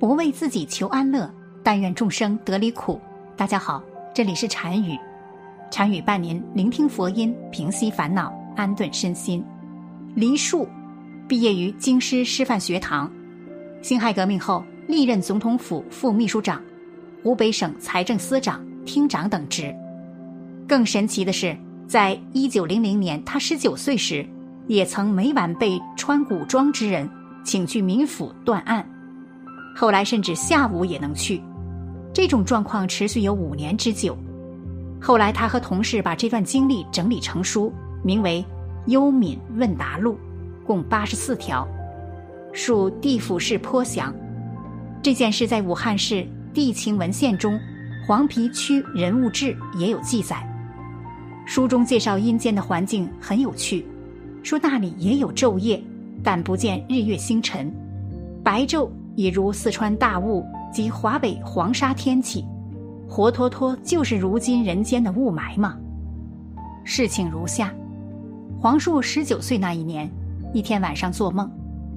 不为自己求安乐，但愿众生得离苦。大家好，这里是禅语，禅语伴您聆听佛音，平息烦恼，安顿身心。黎树毕业于京师师范学堂，辛亥革命后历任总统府副秘书长、湖北省财政司长、厅长等职。更神奇的是，在一九零零年，他十九岁时，也曾每晚被穿古装之人请去民府断案。后来甚至下午也能去，这种状况持续有五年之久。后来他和同事把这段经历整理成书，名为《幽敏问答录》，共八十四条，属地府式颇详。这件事在武汉市地情文献中，《黄陂区人物志》也有记载。书中介绍阴间的环境很有趣，说那里也有昼夜，但不见日月星辰，白昼。比如四川大雾及华北黄沙天气，活脱脱就是如今人间的雾霾嘛。事情如下：黄树十九岁那一年，一天晚上做梦，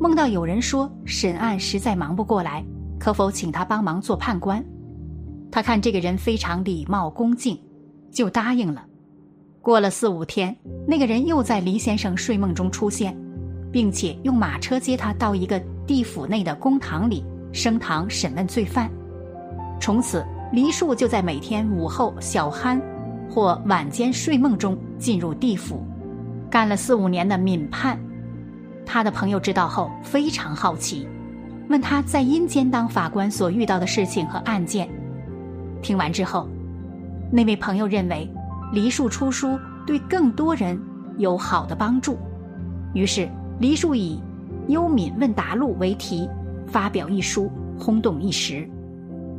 梦到有人说审案实在忙不过来，可否请他帮忙做判官？他看这个人非常礼貌恭敬，就答应了。过了四五天，那个人又在黎先生睡梦中出现，并且用马车接他到一个。地府内的公堂里升堂审问罪犯，从此黎树就在每天午后小酣或晚间睡梦中进入地府，干了四五年的敏判。他的朋友知道后非常好奇，问他在阴间当法官所遇到的事情和案件。听完之后，那位朋友认为黎树出书对更多人有好的帮助，于是黎树以。《幽敏问答录》为题，发表一书，轰动一时。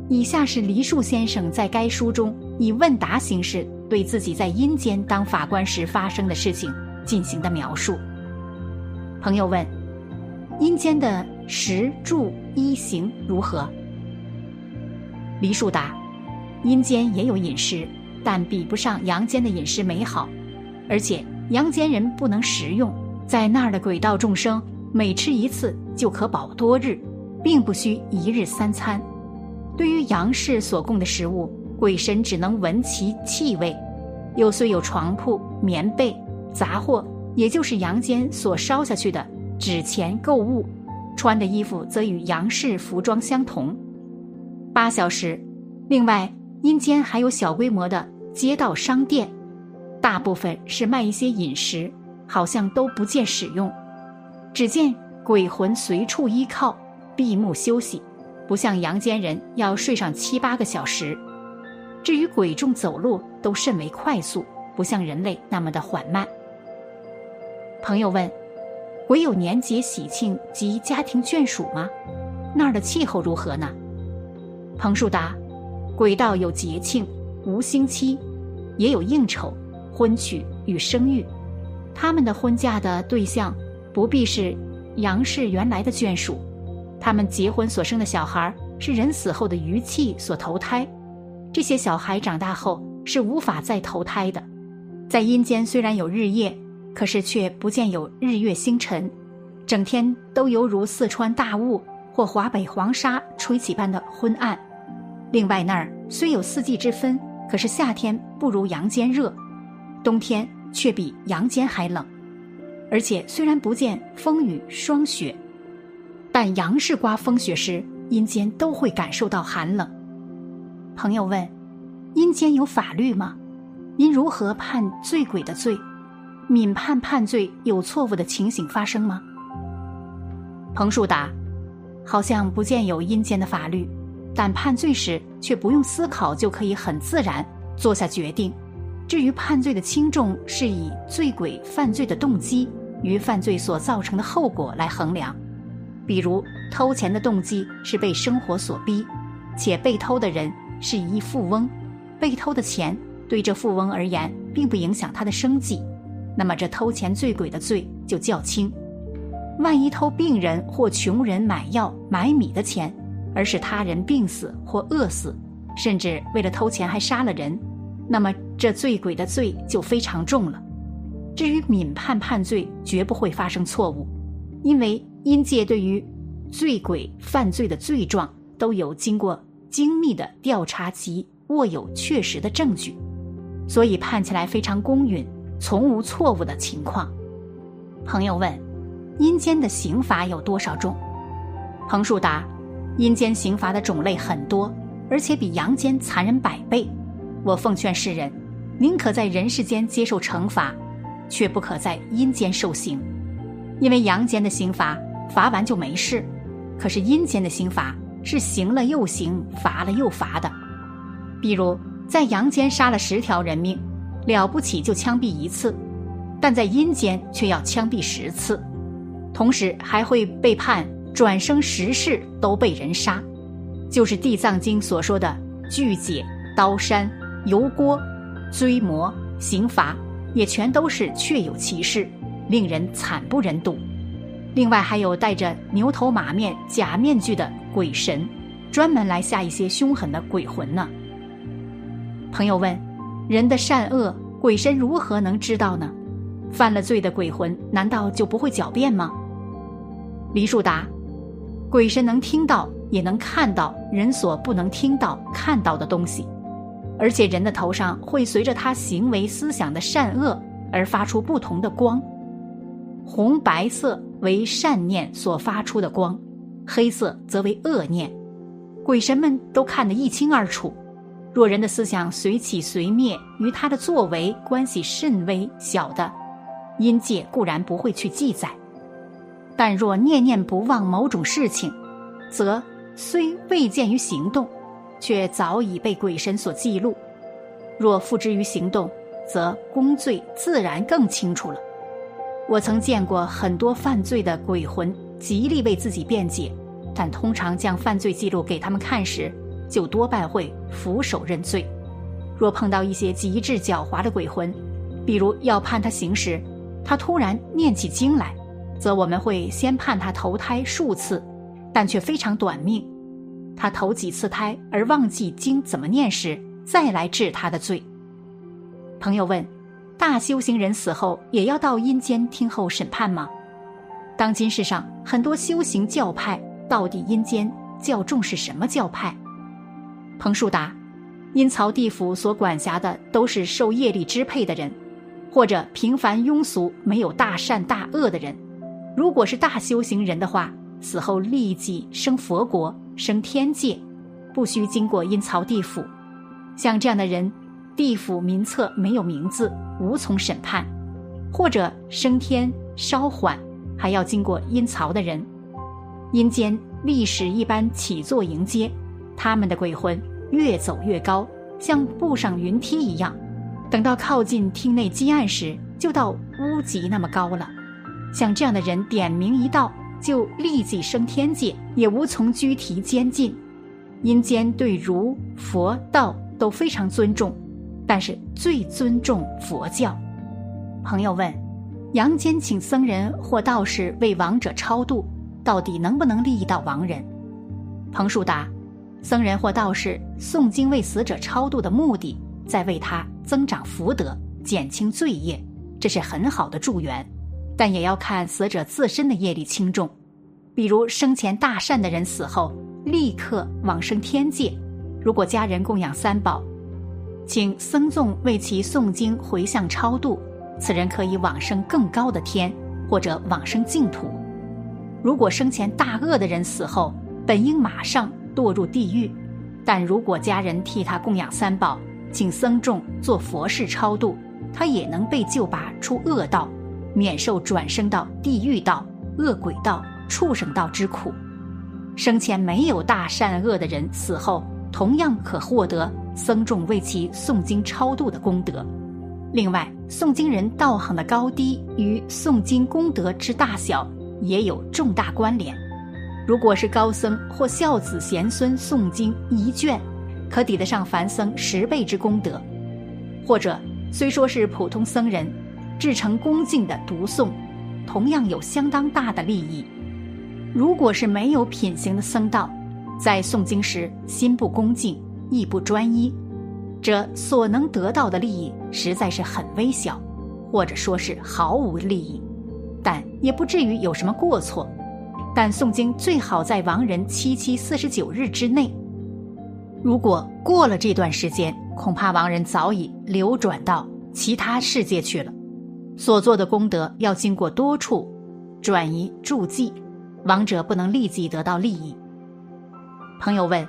以下是黎树先生在该书中以问答形式对自己在阴间当法官时发生的事情进行的描述。朋友问：阴间的食住衣行如何？黎树答：阴间也有饮食，但比不上阳间的饮食美好，而且阳间人不能食用，在那儿的鬼道众生。每吃一次就可保多日，并不需一日三餐。对于阳世所供的食物，鬼神只能闻其气味。又虽有床铺、棉被、杂货，也就是阳间所烧下去的纸钱、购物，穿的衣服则与阳世服装相同。八小时。另外，阴间还有小规模的街道商店，大部分是卖一些饮食，好像都不见使用。只见鬼魂随处依靠，闭目休息，不像阳间人要睡上七八个小时。至于鬼众走路都甚为快速，不像人类那么的缓慢。朋友问：鬼有年节喜庆及家庭眷属吗？那儿的气候如何呢？彭树答：鬼道有节庆，无星期，也有应酬、婚娶与生育。他们的婚嫁的对象。不必是杨氏原来的眷属，他们结婚所生的小孩是人死后的余气所投胎，这些小孩长大后是无法再投胎的。在阴间虽然有日夜，可是却不见有日月星辰，整天都犹如四川大雾或华北黄沙吹起般的昏暗。另外那儿虽有四季之分，可是夏天不如阳间热，冬天却比阳间还冷。而且虽然不见风雨霜雪，但阳世刮风雪时，阴间都会感受到寒冷。朋友问：阴间有法律吗？您如何判罪鬼的罪？敏判判罪有错误的情形发生吗？彭树答：好像不见有阴间的法律，但判罪时却不用思考就可以很自然做下决定。至于判罪的轻重，是以罪鬼犯罪的动机与犯罪所造成的后果来衡量。比如偷钱的动机是被生活所逼，且被偷的人是一富翁，被偷的钱对这富翁而言并不影响他的生计，那么这偷钱罪鬼的罪就较轻。万一偷病人或穷人买药买米的钱，而使他人病死或饿死，甚至为了偷钱还杀了人。那么这罪鬼的罪就非常重了。至于敏判判罪，绝不会发生错误，因为阴界对于罪鬼犯罪的罪状都有经过精密的调查及握有确实的证据，所以判起来非常公允，从无错误的情况。朋友问：阴间的刑罚有多少种？彭树答：阴间刑罚的种类很多，而且比阳间残忍百倍。我奉劝世人，宁可在人世间接受惩罚，却不可在阴间受刑，因为阳间的刑罚罚完就没事，可是阴间的刑罚是刑了又刑，罚了又罚的。比如在阳间杀了十条人命，了不起就枪毙一次，但在阴间却要枪毙十次，同时还会被判。转生十世都被人杀，就是《地藏经》所说的锯解、刀山、油锅、追磨、刑罚，也全都是确有其事，令人惨不忍睹。另外还有戴着牛头马面假面具的鬼神，专门来吓一些凶狠的鬼魂呢。朋友问：人的善恶，鬼神如何能知道呢？犯了罪的鬼魂，难道就不会狡辩吗？黎树答。鬼神能听到，也能看到人所不能听到、看到的东西，而且人的头上会随着他行为思想的善恶而发出不同的光。红白色为善念所发出的光，黑色则为恶念。鬼神们都看得一清二楚。若人的思想随起随灭，与他的作为关系甚微小的，阴界固然不会去记载。但若念念不忘某种事情，则虽未见于行动，却早已被鬼神所记录。若付之于行动，则功罪自然更清楚了。我曾见过很多犯罪的鬼魂极力为自己辩解，但通常将犯罪记录给他们看时，就多半会俯首认罪。若碰到一些极致狡猾的鬼魂，比如要判他刑时，他突然念起经来。则我们会先判他投胎数次，但却非常短命。他投几次胎而忘记经怎么念时，再来治他的罪。朋友问：大修行人死后也要到阴间听候审判吗？当今世上很多修行教派，到底阴间较重视什么教派？彭树答：阴曹地府所管辖的都是受业力支配的人，或者平凡庸俗、没有大善大恶的人。如果是大修行人的话，死后立即升佛国、升天界，不需经过阴曹地府。像这样的人，地府民册没有名字，无从审判；或者升天稍缓，还要经过阴曹的人。阴间历史一般起坐迎接，他们的鬼魂越走越高，像步上云梯一样。等到靠近厅内积案时，就到屋脊那么高了。像这样的人，点名一到就立即升天界，也无从拘提监禁。阴间对儒、佛、道都非常尊重，但是最尊重佛教。朋友问：阳间请僧人或道士为亡者超度，到底能不能利益到亡人？彭树答：僧人或道士诵经为死者超度的目的，在为他增长福德、减轻罪业，这是很好的助缘。但也要看死者自身的业力轻重，比如生前大善的人死后立刻往生天界，如果家人供养三宝，请僧众为其诵经回向超度，此人可以往生更高的天，或者往生净土。如果生前大恶的人死后本应马上堕入地狱，但如果家人替他供养三宝，请僧众做佛事超度，他也能被救拔出恶道。免受转生到地狱道、恶鬼道、畜生道之苦，生前没有大善恶的人，死后同样可获得僧众为其诵经超度的功德。另外，诵经人道行的高低与诵经功德之大小也有重大关联。如果是高僧或孝子贤孙诵经一卷，可抵得上凡僧十倍之功德；或者虽说是普通僧人。制成恭敬的读诵，同样有相当大的利益。如果是没有品行的僧道，在诵经时心不恭敬、意不专一，这所能得到的利益实在是很微小，或者说是毫无利益，但也不至于有什么过错。但诵经最好在亡人七七四十九日之内。如果过了这段时间，恐怕亡人早已流转到其他世界去了。所做的功德要经过多处转移助记，亡者不能立即得到利益。朋友问：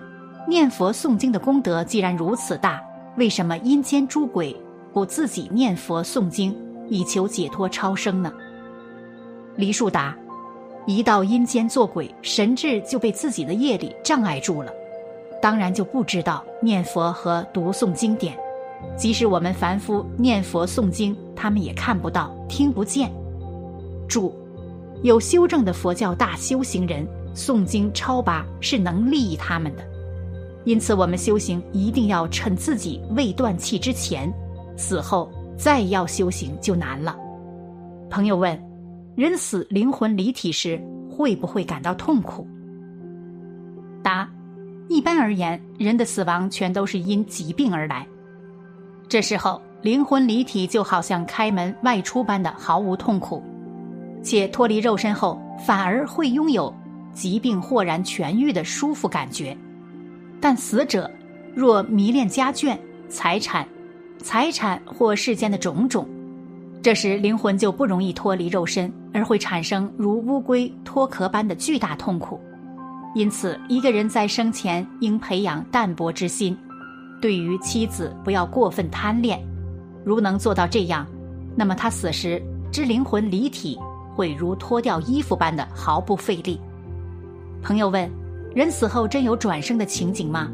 念佛诵经的功德既然如此大，为什么阴间诸鬼不自己念佛诵经以求解脱超生呢？黎树答：一到阴间做鬼，神智就被自己的业力障碍住了，当然就不知道念佛和读诵经典。即使我们凡夫念佛诵经，他们也看不到、听不见。注：有修正的佛教大修行人诵经超拔是能利益他们的，因此我们修行一定要趁自己未断气之前，死后再要修行就难了。朋友问：人死灵魂离体时会不会感到痛苦？答：一般而言，人的死亡全都是因疾病而来。这时候，灵魂离体就好像开门外出般的毫无痛苦，且脱离肉身后反而会拥有疾病豁然痊愈的舒服感觉。但死者若迷恋家眷、财产、财产或世间的种种，这时灵魂就不容易脱离肉身，而会产生如乌龟脱壳般的巨大痛苦。因此，一个人在生前应培养淡泊之心。对于妻子，不要过分贪恋。如能做到这样，那么他死时之灵魂离体，会如脱掉衣服般的毫不费力。朋友问：人死后真有转生的情景吗？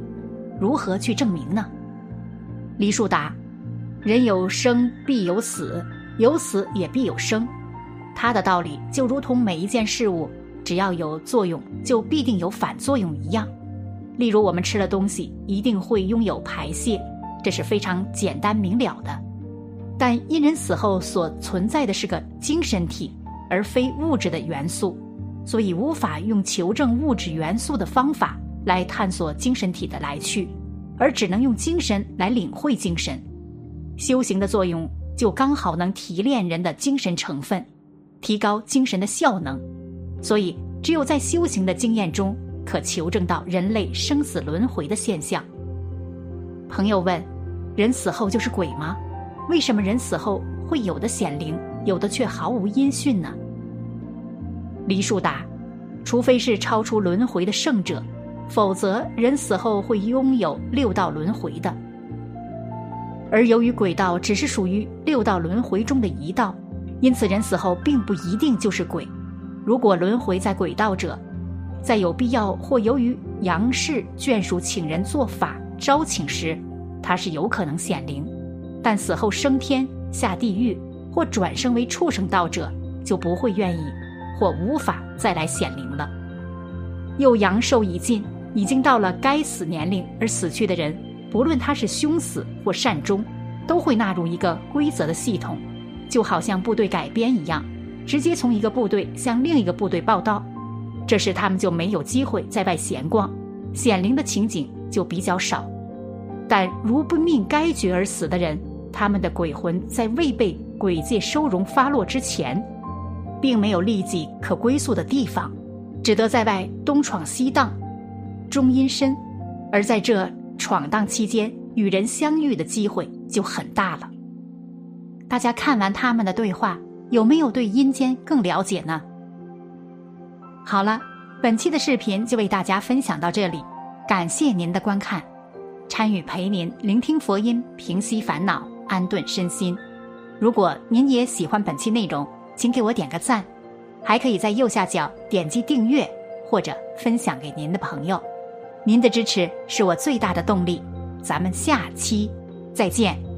如何去证明呢？黎树答：人有生必有死，有死也必有生。他的道理就如同每一件事物，只要有作用，就必定有反作用一样。例如，我们吃了东西，一定会拥有排泄，这是非常简单明了的。但因人死后所存在的是个精神体，而非物质的元素，所以无法用求证物质元素的方法来探索精神体的来去，而只能用精神来领会精神。修行的作用就刚好能提炼人的精神成分，提高精神的效能。所以，只有在修行的经验中。可求证到人类生死轮回的现象。朋友问：人死后就是鬼吗？为什么人死后会有的显灵，有的却毫无音讯呢？黎树答：除非是超出轮回的圣者，否则人死后会拥有六道轮回的。而由于鬼道只是属于六道轮回中的一道，因此人死后并不一定就是鬼。如果轮回在鬼道者，在有必要或由于杨氏眷属请人做法招请时，他是有可能显灵；但死后升天下地狱或转生为畜生道者，就不会愿意或无法再来显灵了。又阳寿已尽，已经到了该死年龄而死去的人，不论他是凶死或善终，都会纳入一个规则的系统，就好像部队改编一样，直接从一个部队向另一个部队报道。这时他们就没有机会在外闲逛，显灵的情景就比较少。但如不命该绝而死的人，他们的鬼魂在未被鬼界收容发落之前，并没有立即可归宿的地方，只得在外东闯西荡，终阴身。而在这闯荡期间，与人相遇的机会就很大了。大家看完他们的对话，有没有对阴间更了解呢？好了，本期的视频就为大家分享到这里，感谢您的观看。参与陪您聆听佛音，平息烦恼，安顿身心。如果您也喜欢本期内容，请给我点个赞，还可以在右下角点击订阅或者分享给您的朋友。您的支持是我最大的动力。咱们下期再见。